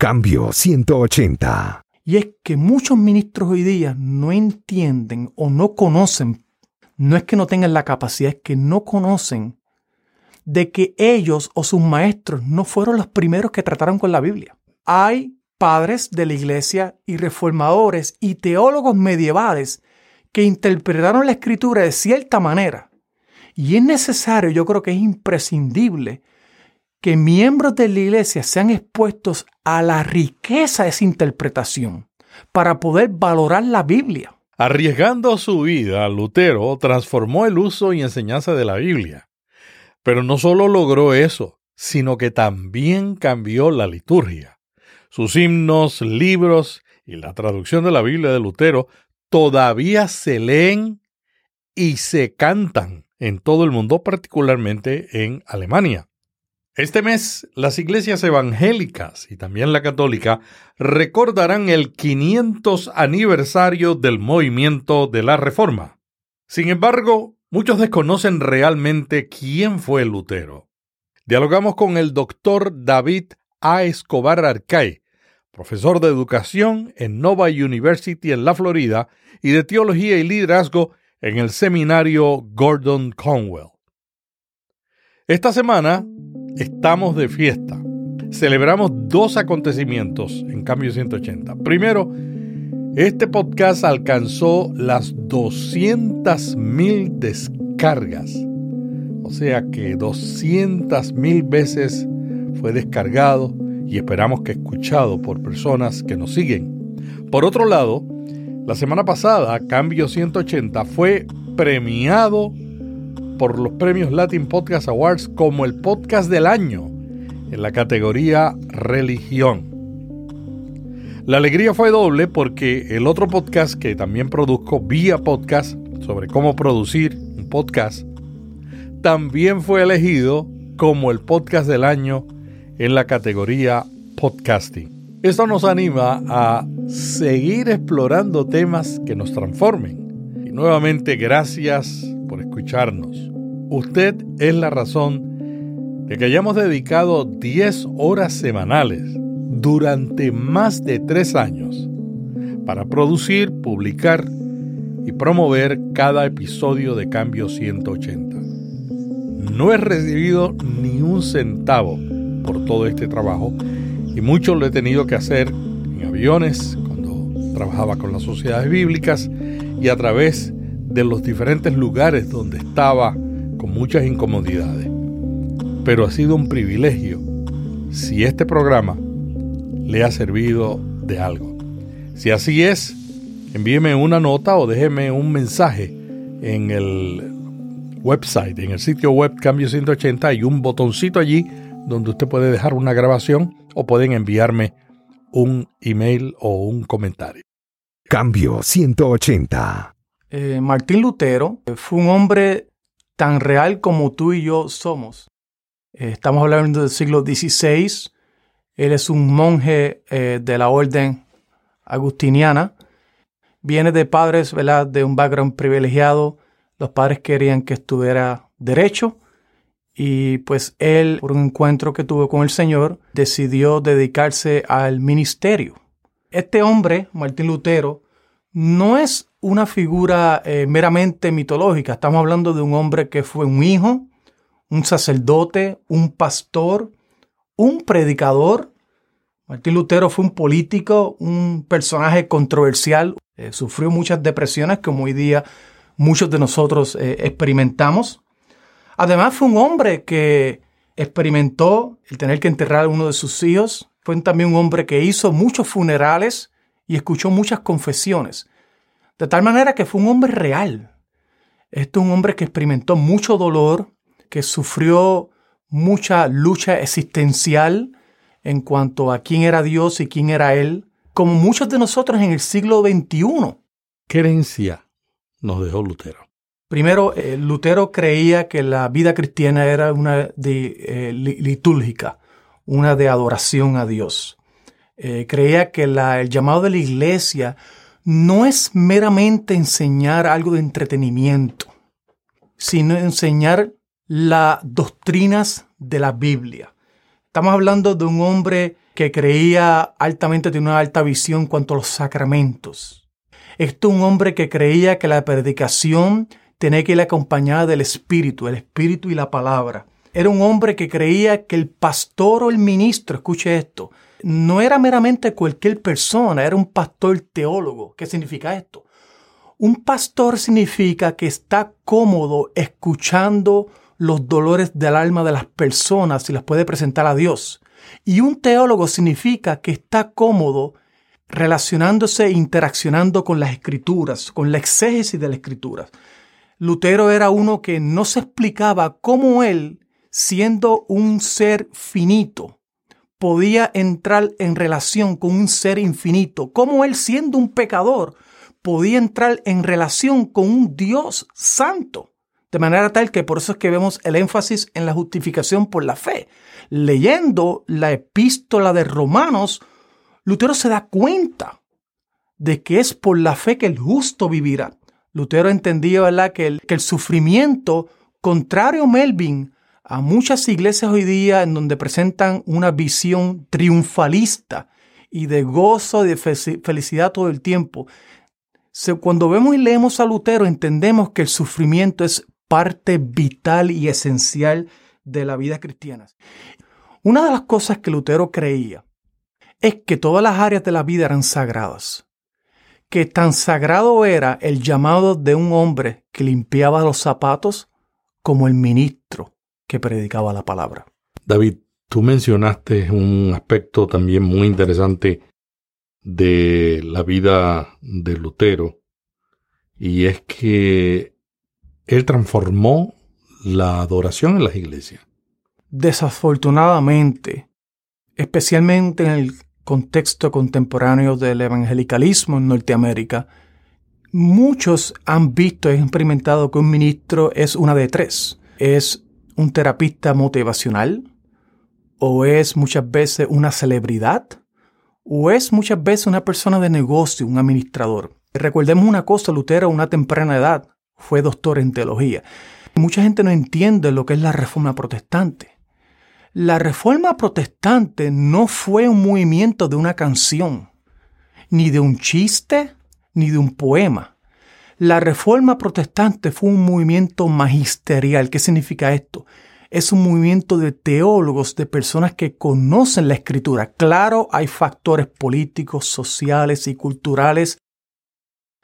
Cambio 180. Y es que muchos ministros hoy día no entienden o no conocen, no es que no tengan la capacidad, es que no conocen de que ellos o sus maestros no fueron los primeros que trataron con la Biblia. Hay padres de la iglesia y reformadores y teólogos medievales que interpretaron la escritura de cierta manera. Y es necesario, yo creo que es imprescindible, que miembros de la iglesia sean expuestos a la riqueza de esa interpretación para poder valorar la Biblia. Arriesgando su vida, Lutero transformó el uso y enseñanza de la Biblia. Pero no solo logró eso, sino que también cambió la liturgia. Sus himnos, libros y la traducción de la Biblia de Lutero todavía se leen y se cantan en todo el mundo, particularmente en Alemania. Este mes, las iglesias evangélicas y también la católica recordarán el 500 aniversario del movimiento de la Reforma. Sin embargo, muchos desconocen realmente quién fue Lutero. Dialogamos con el doctor David A. Escobar Arcay, profesor de educación en Nova University en la Florida y de teología y liderazgo en el seminario Gordon Conwell. Esta semana estamos de fiesta. Celebramos dos acontecimientos en Cambio 180. Primero, este podcast alcanzó las 200.000 descargas. O sea que 200.000 veces fue descargado y esperamos que escuchado por personas que nos siguen. Por otro lado, la semana pasada Cambio 180 fue premiado por los premios Latin Podcast Awards como el podcast del año en la categoría religión. La alegría fue doble porque el otro podcast que también produzco vía podcast sobre cómo producir un podcast también fue elegido como el podcast del año en la categoría podcasting. Esto nos anima a seguir explorando temas que nos transformen. Y nuevamente gracias por escucharnos. Usted es la razón de que hayamos dedicado 10 horas semanales durante más de tres años para producir, publicar y promover cada episodio de Cambio 180. No he recibido ni un centavo por todo este trabajo y mucho lo he tenido que hacer en aviones, cuando trabajaba con las sociedades bíblicas y a través de los diferentes lugares donde estaba con muchas incomodidades. Pero ha sido un privilegio si este programa le ha servido de algo. Si así es, envíeme una nota o déjeme un mensaje en el website, en el sitio web Cambio 180, hay un botoncito allí donde usted puede dejar una grabación o pueden enviarme un email o un comentario. Cambio 180. Eh, Martín Lutero fue un hombre tan real como tú y yo somos. Eh, estamos hablando del siglo XVI. Él es un monje eh, de la orden agustiniana. Viene de padres, ¿verdad? De un background privilegiado. Los padres querían que estuviera derecho y pues él, por un encuentro que tuvo con el Señor, decidió dedicarse al ministerio. Este hombre, Martín Lutero, no es una figura eh, meramente mitológica. Estamos hablando de un hombre que fue un hijo, un sacerdote, un pastor, un predicador. Martín Lutero fue un político, un personaje controversial. Eh, sufrió muchas depresiones como hoy día muchos de nosotros eh, experimentamos. Además fue un hombre que experimentó el tener que enterrar a uno de sus hijos. Fue también un hombre que hizo muchos funerales y escuchó muchas confesiones. De tal manera que fue un hombre real. Este es un hombre que experimentó mucho dolor, que sufrió mucha lucha existencial en cuanto a quién era Dios y quién era Él, como muchos de nosotros en el siglo XXI. ¿Qué herencia nos dejó Lutero? Primero, eh, Lutero creía que la vida cristiana era una de, eh, litúrgica, una de adoración a Dios. Eh, creía que el llamado de la iglesia no es meramente enseñar algo de entretenimiento, sino enseñar las doctrinas de la Biblia. Estamos hablando de un hombre que creía altamente, tenía una alta visión cuanto a los sacramentos. Esto un hombre que creía que la predicación tenía que ir acompañada del Espíritu, el Espíritu y la palabra. Era un hombre que creía que el pastor o el ministro, escuche esto, no era meramente cualquier persona, era un pastor teólogo. ¿Qué significa esto? Un pastor significa que está cómodo escuchando los dolores del alma de las personas y las puede presentar a Dios. Y un teólogo significa que está cómodo relacionándose e interaccionando con las escrituras, con la exégesis de las escrituras. Lutero era uno que no se explicaba cómo él, siendo un ser finito, podía entrar en relación con un ser infinito, cómo él, siendo un pecador, podía entrar en relación con un Dios santo. De manera tal que por eso es que vemos el énfasis en la justificación por la fe. Leyendo la epístola de Romanos, Lutero se da cuenta de que es por la fe que el justo vivirá. Lutero entendía ¿verdad? Que, el, que el sufrimiento, contrario a Melvin, a muchas iglesias hoy día en donde presentan una visión triunfalista y de gozo y de felicidad todo el tiempo. Cuando vemos y leemos a Lutero entendemos que el sufrimiento es parte vital y esencial de la vida cristiana. Una de las cosas que Lutero creía es que todas las áreas de la vida eran sagradas, que tan sagrado era el llamado de un hombre que limpiaba los zapatos como el ministro que predicaba la palabra. David, tú mencionaste un aspecto también muy interesante de la vida de Lutero, y es que él transformó la adoración en las iglesias. Desafortunadamente, especialmente en el contexto contemporáneo del evangelicalismo en Norteamérica, muchos han visto y experimentado que un ministro es una de tres. Es un terapista motivacional, o es muchas veces una celebridad, o es muchas veces una persona de negocio, un administrador. Recordemos una cosa, Lutero a una temprana edad fue doctor en teología. Mucha gente no entiende lo que es la reforma protestante. La reforma protestante no fue un movimiento de una canción, ni de un chiste, ni de un poema. La reforma protestante fue un movimiento magisterial. ¿Qué significa esto? Es un movimiento de teólogos, de personas que conocen la escritura. Claro, hay factores políticos, sociales y culturales.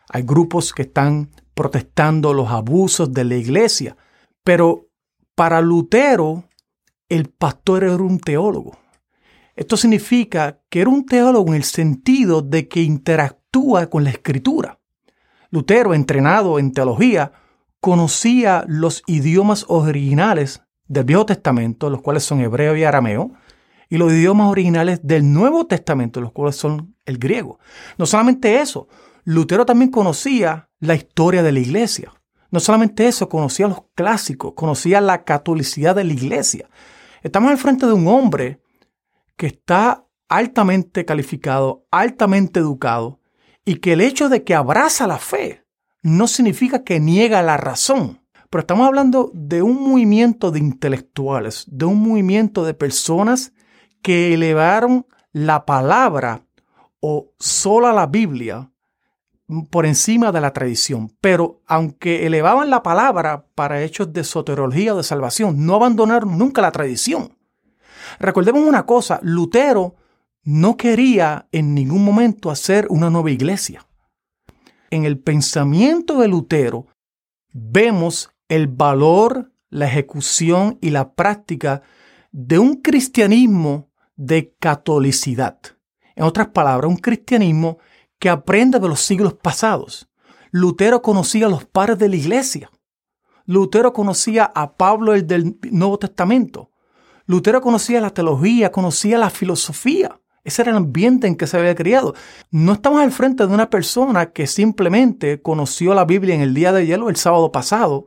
Hay grupos que están protestando los abusos de la iglesia. Pero para Lutero, el pastor era un teólogo. Esto significa que era un teólogo en el sentido de que interactúa con la escritura. Lutero, entrenado en teología, conocía los idiomas originales del Viejo Testamento, los cuales son hebreo y arameo, y los idiomas originales del Nuevo Testamento, los cuales son el griego. No solamente eso, Lutero también conocía la historia de la iglesia. No solamente eso, conocía los clásicos, conocía la catolicidad de la iglesia. Estamos al frente de un hombre que está altamente calificado, altamente educado, y que el hecho de que abraza la fe no significa que niega la razón. Pero estamos hablando de un movimiento de intelectuales, de un movimiento de personas que elevaron la palabra o sola la Biblia por encima de la tradición. Pero aunque elevaban la palabra para hechos de soterología o de salvación, no abandonaron nunca la tradición. Recordemos una cosa, Lutero no quería en ningún momento hacer una nueva iglesia. En el pensamiento de Lutero vemos el valor, la ejecución y la práctica de un cristianismo de catolicidad. En otras palabras, un cristianismo que aprende de los siglos pasados. Lutero conocía a los padres de la iglesia. Lutero conocía a Pablo el del Nuevo Testamento. Lutero conocía la teología, conocía la filosofía. Ese era el ambiente en que se había criado. No estamos al frente de una persona que simplemente conoció la Biblia en el día de hielo el sábado pasado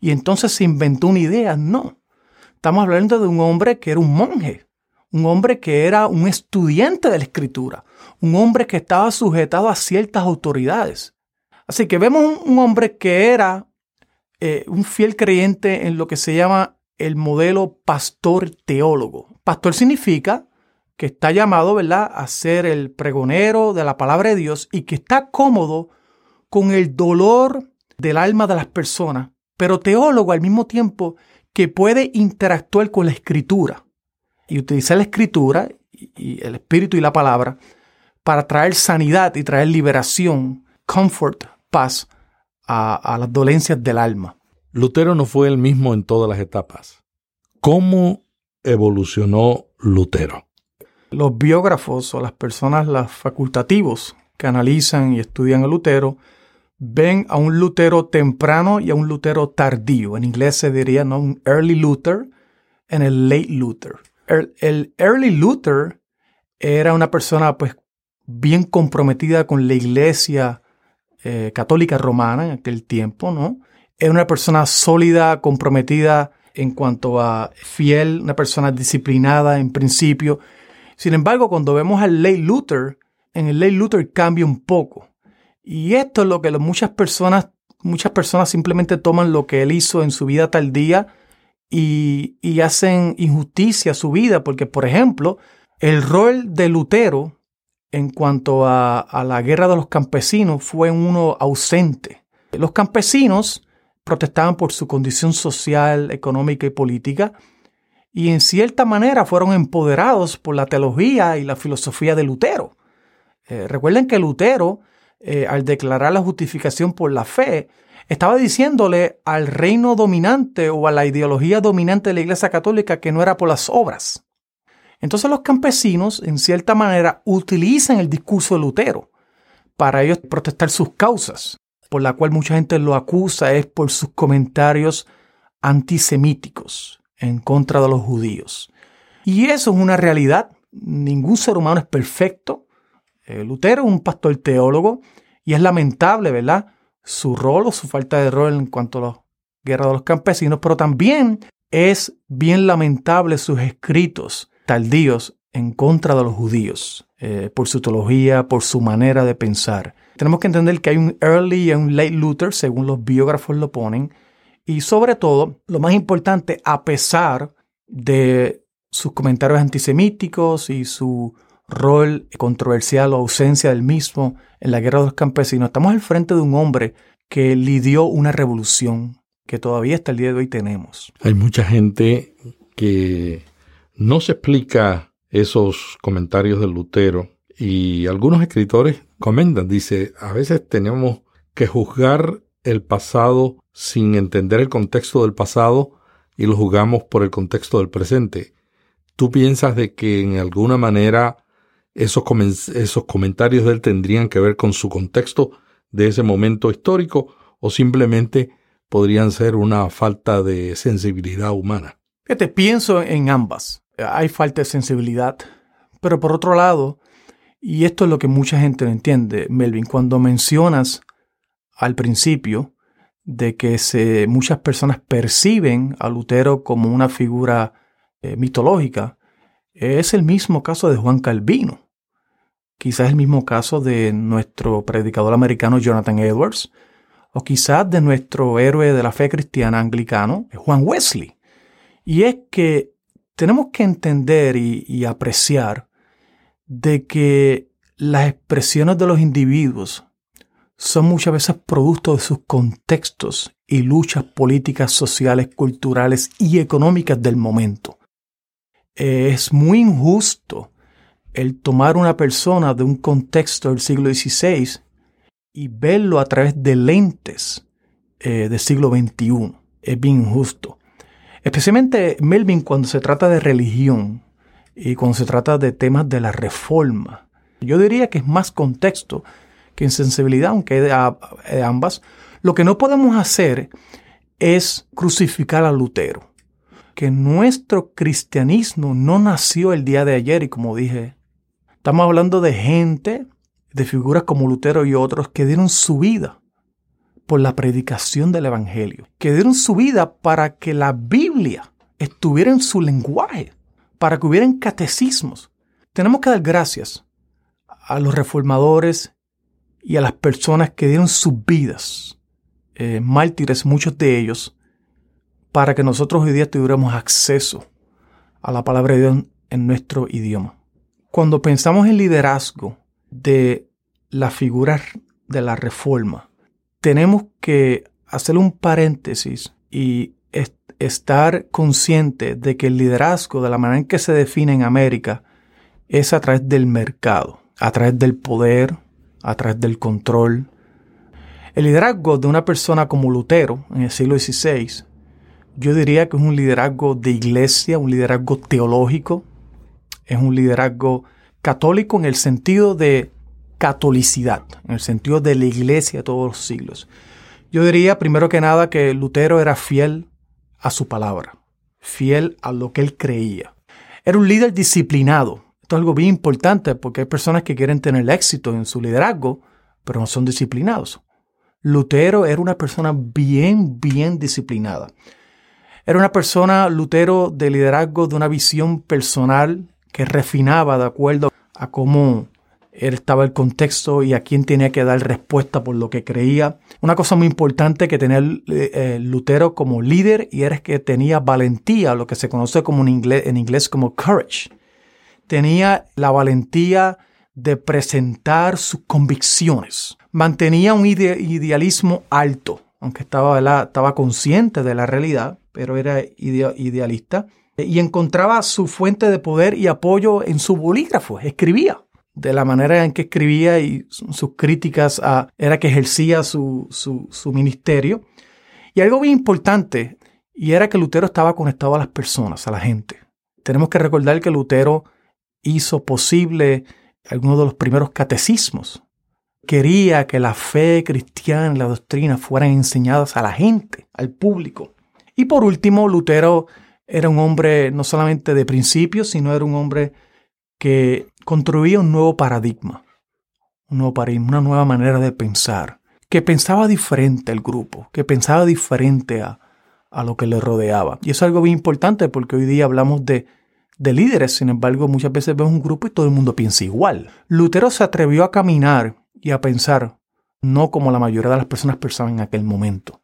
y entonces se inventó una idea. No. Estamos hablando de un hombre que era un monje, un hombre que era un estudiante de la escritura, un hombre que estaba sujetado a ciertas autoridades. Así que vemos un hombre que era eh, un fiel creyente en lo que se llama el modelo pastor teólogo. Pastor significa que está llamado, ¿verdad?, a ser el pregonero de la palabra de Dios y que está cómodo con el dolor del alma de las personas, pero teólogo al mismo tiempo que puede interactuar con la escritura y utilizar la escritura y el espíritu y la palabra para traer sanidad y traer liberación, comfort, paz a, a las dolencias del alma. Lutero no fue el mismo en todas las etapas. ¿Cómo evolucionó Lutero? Los biógrafos o las personas, los facultativos que analizan y estudian a Lutero, ven a un Lutero temprano y a un Lutero tardío. En inglés se diría ¿no? un early Luther en el late Luther. El, early Luther era una persona pues bien comprometida con la iglesia eh, católica romana en aquel tiempo, ¿no? Era una persona sólida, comprometida en cuanto a fiel, una persona disciplinada en principio. Sin embargo, cuando vemos al late Luther, en el late Luther cambia un poco. Y esto es lo que muchas personas, muchas personas simplemente toman lo que él hizo en su vida tal día y, y hacen injusticia a su vida, porque por ejemplo, el rol de Lutero en cuanto a, la guerra de los campesinos fue uno ausente. Los campesinos protestaban por su condición social, económica y política, y en cierta manera fueron empoderados por la teología y la filosofía de Lutero. Eh, recuerden que Lutero, eh, al declarar la justificación por la fe, estaba diciéndole al reino dominante o a la ideología dominante de la Iglesia Católica que no era por las obras. Entonces los campesinos, en cierta manera, utilizan el discurso de Lutero para ellos protestar sus causas por la cual mucha gente lo acusa es por sus comentarios antisemíticos en contra de los judíos. Y eso es una realidad. Ningún ser humano es perfecto. Eh, Lutero es un pastor teólogo y es lamentable, ¿verdad? Su rol o su falta de rol en cuanto a la guerra de los campesinos, pero también es bien lamentable sus escritos tardíos en contra de los judíos, eh, por su teología, por su manera de pensar. Tenemos que entender que hay un early y un late Luther, según los biógrafos lo ponen. Y sobre todo, lo más importante, a pesar de sus comentarios antisemíticos y su rol controversial o ausencia del mismo en la guerra de los campesinos, estamos al frente de un hombre que lidió una revolución que todavía hasta el día de hoy tenemos. Hay mucha gente que no se explica esos comentarios de Lutero y algunos escritores comentan, dice, a veces tenemos que juzgar el pasado sin entender el contexto del pasado y lo juzgamos por el contexto del presente. ¿Tú piensas de que en alguna manera esos, esos comentarios de él tendrían que ver con su contexto de ese momento histórico o simplemente podrían ser una falta de sensibilidad humana? Te pienso en ambas. Hay falta de sensibilidad, pero por otro lado, y esto es lo que mucha gente no entiende, Melvin, cuando mencionas al principio de que se, muchas personas perciben a Lutero como una figura eh, mitológica, es el mismo caso de Juan Calvino. Quizás el mismo caso de nuestro predicador americano Jonathan Edwards, o quizás de nuestro héroe de la fe cristiana anglicano, Juan Wesley. Y es que tenemos que entender y apreciar de que las expresiones de los individuos son muchas veces producto de sus contextos y luchas políticas, sociales, culturales y económicas del momento. Es muy injusto el tomar una persona de un contexto del siglo XVI y verlo a través de lentes eh, del siglo XXI. Es bien injusto. Especialmente Melvin cuando se trata de religión y cuando se trata de temas de la reforma. Yo diría que es más contexto que insensibilidad, aunque de, ambas. Lo que no podemos hacer es crucificar a Lutero. Que nuestro cristianismo no nació el día de ayer y como dije, estamos hablando de gente, de figuras como Lutero y otros que dieron su vida por la predicación del Evangelio, que dieron su vida para que la Biblia estuviera en su lenguaje, para que hubieran catecismos. Tenemos que dar gracias a los reformadores y a las personas que dieron sus vidas, eh, mártires muchos de ellos, para que nosotros hoy día tuviéramos acceso a la palabra de Dios en nuestro idioma. cuando pensamos en liderazgo de la figura de la reforma, tenemos que hacer un paréntesis y estar consciente de que el liderazgo, de la manera en que se define en América, es a través del mercado, a través del poder, a través del control. El liderazgo de una persona como Lutero en el siglo XVI, yo diría que es un liderazgo de iglesia, un liderazgo teológico, es un liderazgo católico en el sentido de catolicidad, en el sentido de la iglesia de todos los siglos. Yo diría primero que nada que Lutero era fiel a su palabra, fiel a lo que él creía. Era un líder disciplinado. Esto es algo bien importante porque hay personas que quieren tener éxito en su liderazgo, pero no son disciplinados. Lutero era una persona bien, bien disciplinada. Era una persona, Lutero, de liderazgo, de una visión personal que refinaba de acuerdo a cómo estaba el contexto y a quién tenía que dar respuesta por lo que creía. Una cosa muy importante que tenía eh, eh, Lutero como líder y era que tenía valentía, lo que se conoce como en inglés como courage. Tenía la valentía de presentar sus convicciones. Mantenía un idealismo alto, aunque estaba, estaba consciente de la realidad, pero era idealista. Y encontraba su fuente de poder y apoyo en su bolígrafo, escribía de la manera en que escribía y sus críticas a, era que ejercía su, su, ministerio. Y algo bien importante, y era que Lutero estaba conectado a las personas, a la gente. Tenemos que recordar que Lutero hizo posible algunos de los primeros catecismos. Quería que la fe cristiana y la doctrina fueran enseñadas a la gente, al público. Y por último, Lutero era un hombre no solamente de principios, sino era un hombre que construía un nuevo paradigma, una nueva manera de pensar, que pensaba diferente al grupo, que pensaba diferente a, a lo que le rodeaba. Y eso es algo bien importante porque hoy día hablamos de, de líderes, sin embargo muchas veces vemos un grupo y todo el mundo piensa igual. Lutero se atrevió a caminar y a pensar no como la mayoría de las personas pensaban en aquel momento.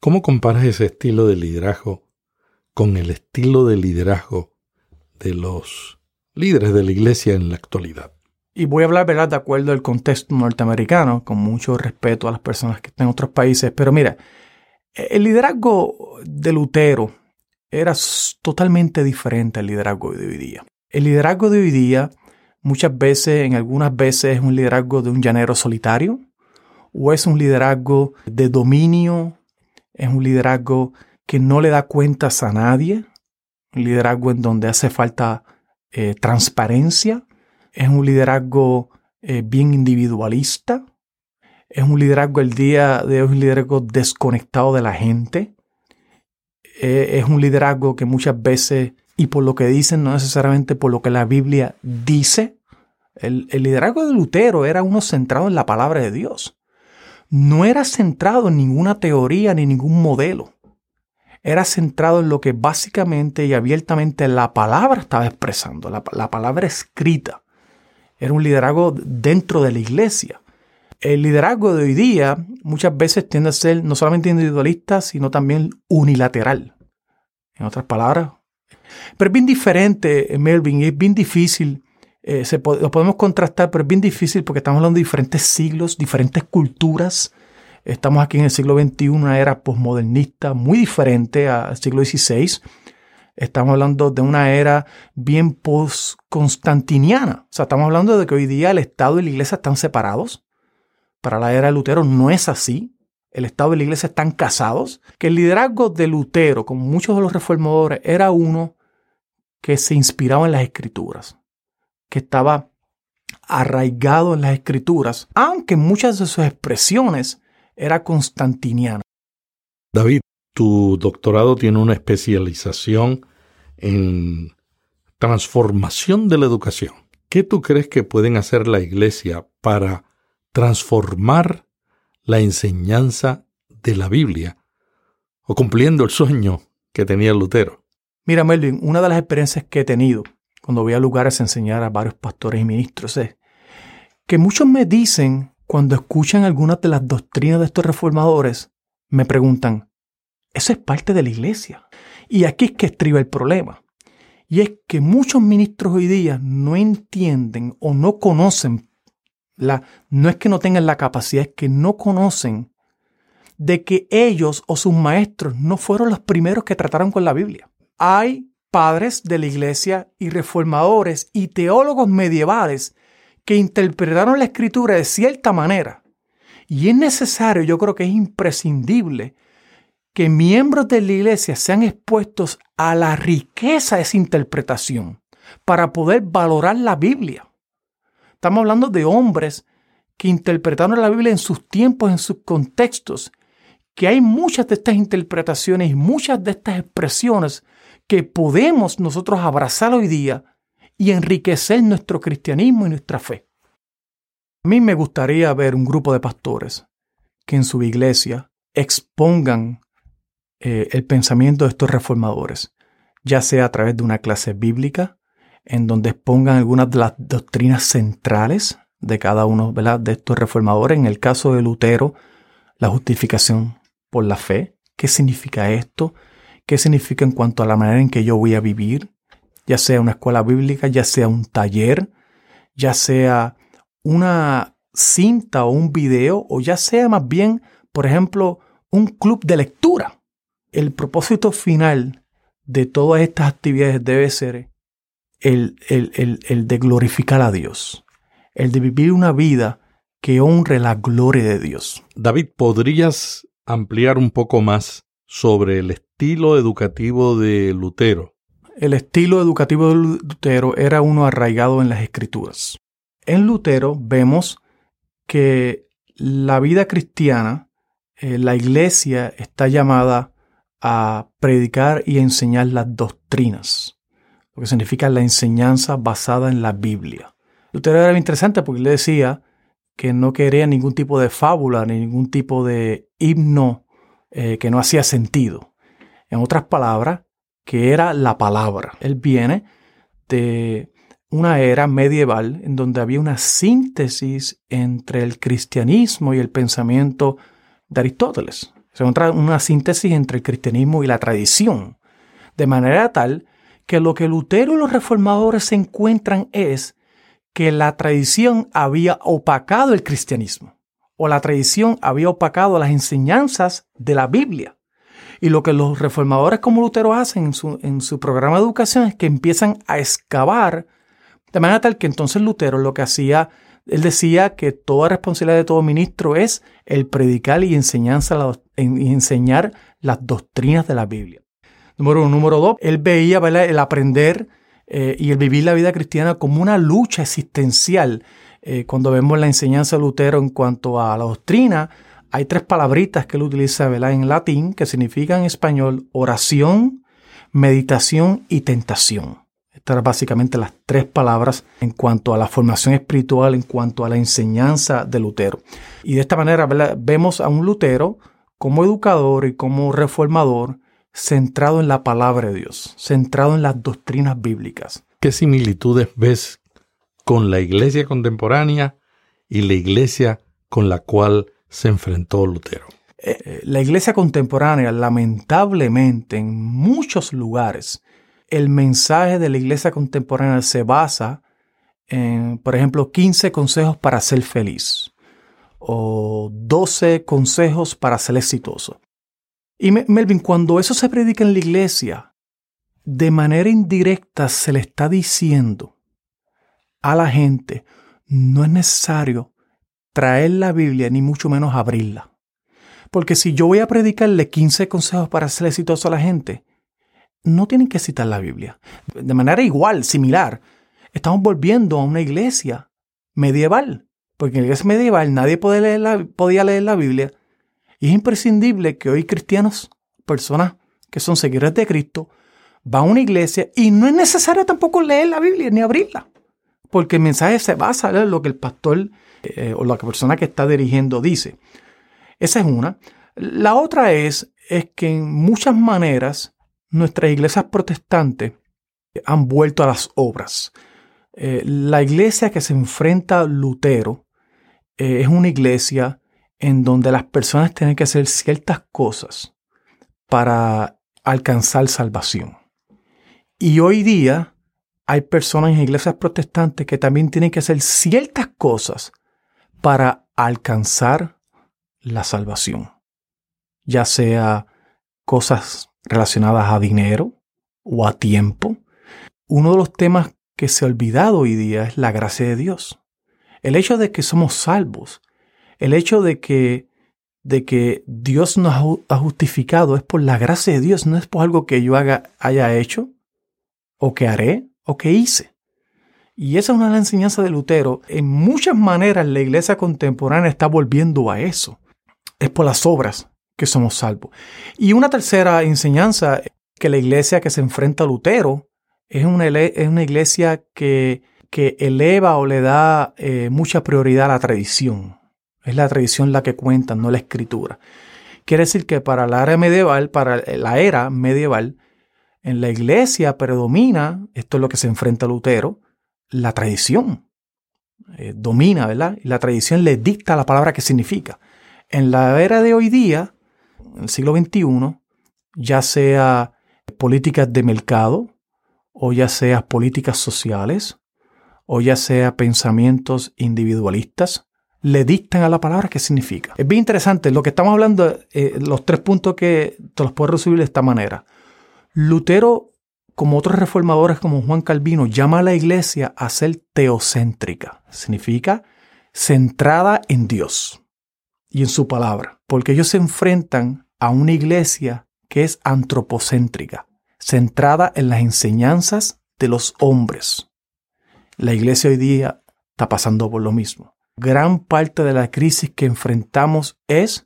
¿Cómo comparas ese estilo de liderazgo con el estilo de liderazgo de los líderes de la iglesia en la actualidad. Y voy a hablar, ¿verdad?, de acuerdo al contexto norteamericano, con mucho respeto a las personas que están en otros países. Pero mira, el liderazgo de Lutero era totalmente diferente al liderazgo de hoy día. El liderazgo de hoy día muchas veces, en algunas veces, es un liderazgo de un llanero solitario, o es un liderazgo de dominio, es un liderazgo que no le da cuentas a nadie, un liderazgo en donde hace falta eh, transparencia, es un liderazgo eh, bien individualista, es un liderazgo el día de hoy, un liderazgo desconectado de la gente, eh, es un liderazgo que muchas veces, y por lo que dicen, no necesariamente por lo que la Biblia dice, el, el liderazgo de Lutero era uno centrado en la palabra de Dios. No era centrado en ninguna teoría ni ningún modelo era centrado en lo que básicamente y abiertamente la palabra estaba expresando, la, palabra escrita. Era un liderazgo dentro de la iglesia. El liderazgo de hoy día muchas veces tiende a ser no solamente individualista, sino también unilateral. En otras palabras. Pero es bien diferente, eh, Melvin, es bien difícil. Eh, lo podemos contrastar, pero es bien difícil porque estamos hablando de diferentes siglos, diferentes culturas, Estamos aquí en el siglo XXI, una era posmodernista muy diferente al siglo XVI. Estamos hablando de una era bien post-constantiniana. O sea, estamos hablando de que hoy día el Estado y la Iglesia están separados. Para la era de Lutero no es así. El Estado y la Iglesia están casados. Que el liderazgo de Lutero, como muchos de los reformadores, era uno que se inspiraba en las escrituras, que estaba arraigado en las escrituras, aunque muchas de sus expresiones era constantiniana. David, tu doctorado tiene una especialización en transformación de la educación. ¿Qué tú crees que pueden hacer la iglesia para transformar la enseñanza de la Biblia o cumpliendo el sueño que tenía Lutero? Mira, Melvin, una de las experiencias que he tenido cuando voy a lugares a enseñar a varios pastores y ministros es que muchos me dicen cuando escuchan algunas de las doctrinas de estos reformadores, me preguntan, ¿eso es parte de la iglesia? Y aquí es que estriba el problema. Y es que muchos ministros hoy día no entienden o no conocen, no es que no tengan la capacidad, es que no conocen de que ellos o sus maestros no fueron los primeros que trataron con la Biblia. Hay padres de la iglesia y reformadores y teólogos medievales que interpretaron la escritura de cierta manera. Y es necesario, yo creo que es imprescindible, que miembros de la iglesia sean expuestos a la riqueza de esa interpretación para poder valorar la Biblia. Estamos hablando de hombres que interpretaron la Biblia en sus tiempos, en sus contextos, que hay muchas de estas interpretaciones y muchas de estas expresiones que podemos nosotros abrazar hoy día y enriquecer nuestro cristianismo y nuestra fe. A mí me gustaría ver un grupo de pastores que en su iglesia expongan eh, el pensamiento de estos reformadores, ya sea a través de una clase bíblica, en donde expongan algunas de las doctrinas centrales de cada uno de estos reformadores. En el caso de Lutero, la justificación por la fe. ¿Qué significa esto? ¿Qué significa en cuanto a la manera en que yo voy a vivir? Ya sea una escuela bíblica, ya sea un taller, ya sea una cinta o un video, o ya sea más bien, por ejemplo, un club de lectura. El propósito final de todas estas actividades debe ser el, el, el de glorificar a Dios, el de vivir una vida que honre la gloria de Dios. David, ¿podrías ampliar un poco más sobre el estilo educativo de Lutero. El estilo educativo de Lutero era uno arraigado en las escrituras. En Lutero vemos que la vida cristiana, eh, la iglesia está llamada a predicar y enseñar las doctrinas, que significa la enseñanza basada en la Biblia. Lutero era interesante porque le decía que no quería ningún tipo de fábula ni ningún tipo de himno eh, que no hacía sentido. En otras palabras, que era la palabra. Él viene de una era medieval en donde había una síntesis entre el cristianismo y el pensamiento de Aristóteles. Se encuentra una síntesis entre el cristianismo y la tradición. De manera tal que lo que Lutero y los reformadores se encuentran es que la tradición había opacado el cristianismo o la tradición había opacado las enseñanzas de la Biblia. Y lo que los reformadores como Lutero hacen en su, en su programa de educación es que empiezan a excavar de manera tal que entonces Lutero lo que hacía, él decía que toda responsabilidad de todo ministro es el predicar y, enseñanza, y enseñar las doctrinas de la Biblia. Número uno. Número dos, él veía el aprender eh, y el vivir la vida cristiana como una lucha existencial. Eh, cuando vemos la enseñanza de Lutero en cuanto a la doctrina, hay tres palabritas que él utiliza en latín que significan en español oración, meditación y tentación. Estas básicamente las tres palabras en cuanto a la formación espiritual, en cuanto a la enseñanza de Lutero. Y de esta manera vemos a un Lutero como educador y como reformador centrado en la palabra de Dios, centrado en las doctrinas bíblicas. ¿Qué similitudes ves con la iglesia contemporánea y la iglesia con la cual se enfrentó Lutero? Eh, eh, la iglesia contemporánea, lamentablemente, en muchos lugares, el mensaje de la iglesia contemporánea se basa en, por ejemplo, 15 consejos para ser feliz o 12 consejos para ser exitoso. Y Melvin, cuando eso se predica en la iglesia, de manera indirecta se le está diciendo a la gente, no es necesario traer la Biblia ni mucho menos abrirla. Porque si yo voy a predicarle 15 consejos para ser exitoso a la gente, no tienen que citar la Biblia. De manera igual, similar, estamos volviendo a una iglesia medieval. Porque en la iglesia medieval nadie podía leer la, podía leer la Biblia y es imprescindible que hoy cristianos, personas que son seguidores de Cristo, van a una iglesia y no es necesario tampoco leer la Biblia ni abrirla, porque el mensaje se basa en lo que el pastor eh, o la persona que está dirigiendo dice. Esa es una. La otra es, es que en muchas maneras nuestras iglesias protestantes han vuelto a las obras. Eh, la iglesia que se enfrenta a Lutero eh, es una iglesia en donde las personas tienen que hacer ciertas cosas para alcanzar salvación. Y hoy día hay personas en iglesias protestantes que también tienen que hacer ciertas cosas para alcanzar la salvación, ya sea cosas relacionadas a dinero o a tiempo. Uno de los temas que se ha olvidado hoy día es la gracia de Dios. El hecho de que somos salvos, el hecho de que, de que Dios nos ha justificado es por la gracia de Dios, no es por algo que yo haga, haya hecho o que haré o que hice. Y esa es una enseñanzas de Lutero. En muchas maneras la iglesia contemporánea está volviendo a eso. Es por las obras que somos salvos. Y una tercera enseñanza que la iglesia que se enfrenta a Lutero es una, es una iglesia que, que, eleva o le da eh, mucha prioridad a la tradición. Es la tradición la que cuenta, no la escritura. Quiere decir que para la era medieval, para la era medieval, en la iglesia predomina, esto es lo que se enfrenta a Lutero, la tradición. Eh, domina, ¿verdad? La tradición le dicta la palabra que significa. En la era de hoy día, en el siglo XXI, ya sea políticas de mercado, o ya sea políticas sociales, o ya sea pensamientos individualistas, le dictan a la palabra qué significa. Es bien interesante, lo que estamos hablando, eh, los tres puntos que te los puedo resumir de esta manera. Lutero, como otros reformadores como Juan Calvino, llama a la iglesia a ser teocéntrica. Significa centrada en Dios y en su palabra, porque ellos se enfrentan a una iglesia que es antropocéntrica, centrada en las enseñanzas de los hombres. La iglesia hoy día está pasando por lo mismo. Gran parte de la crisis que enfrentamos es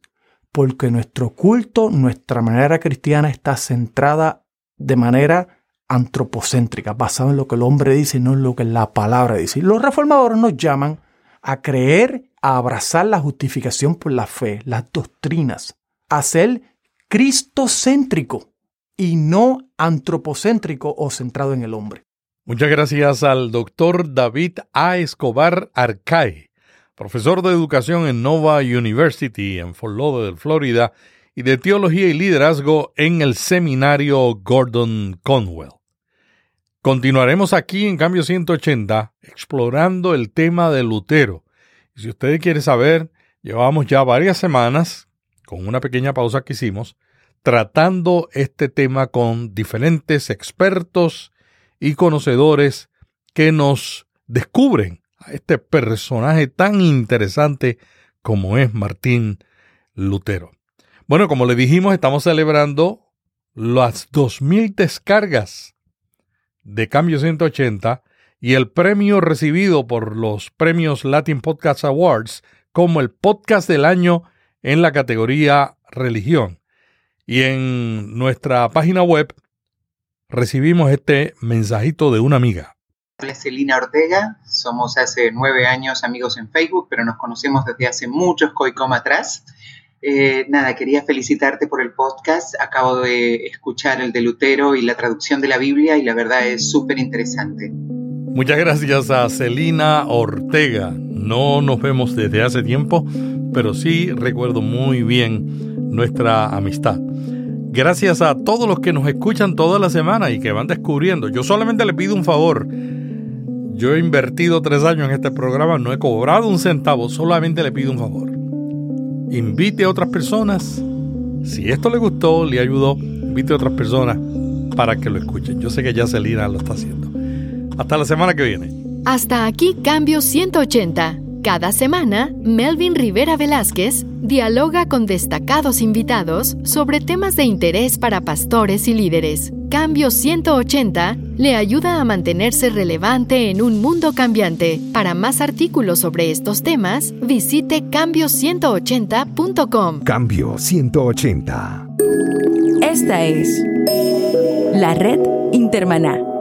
porque nuestro culto, nuestra manera cristiana está centrada de manera antropocéntrica, basado en lo que el hombre dice no en lo que la palabra dice. Los reformadores nos llaman a creer, a abrazar la justificación por la fe, las doctrinas, a ser cristocéntrico y no antropocéntrico o centrado en el hombre. Muchas gracias al doctor David A. Escobar Arcay, profesor de educación en Nova University en Fort Lauderdale, Florida, y de Teología y Liderazgo en el Seminario Gordon Conwell. Continuaremos aquí en Cambio 180 explorando el tema de Lutero. Y si usted quiere saber, llevamos ya varias semanas, con una pequeña pausa que hicimos, tratando este tema con diferentes expertos y conocedores que nos descubren este personaje tan interesante como es Martín Lutero. Bueno, como le dijimos, estamos celebrando las 2.000 descargas de Cambio 180 y el premio recibido por los premios Latin Podcast Awards como el podcast del año en la categoría religión. Y en nuestra página web recibimos este mensajito de una amiga. Hola Celina Ortega, somos hace nueve años amigos en Facebook, pero nos conocemos desde hace muchos coicom atrás. Eh, nada, quería felicitarte por el podcast. Acabo de escuchar el de Lutero y la traducción de la Biblia y la verdad es súper interesante. Muchas gracias a Celina Ortega. No nos vemos desde hace tiempo, pero sí recuerdo muy bien nuestra amistad. Gracias a todos los que nos escuchan toda la semana y que van descubriendo. Yo solamente le pido un favor. Yo he invertido tres años en este programa, no he cobrado un centavo, solamente le pido un favor invite a otras personas. Si esto le gustó, le ayudó, invite a otras personas para que lo escuchen. Yo sé que ya Celina lo está haciendo. Hasta la semana que viene. Hasta aquí Cambio 180. Cada semana, Melvin Rivera Velázquez dialoga con destacados invitados sobre temas de interés para pastores y líderes. Cambio 180 le ayuda a mantenerse relevante en un mundo cambiante. Para más artículos sobre estos temas, visite cambio180.com. Cambio 180. Esta es la red Intermaná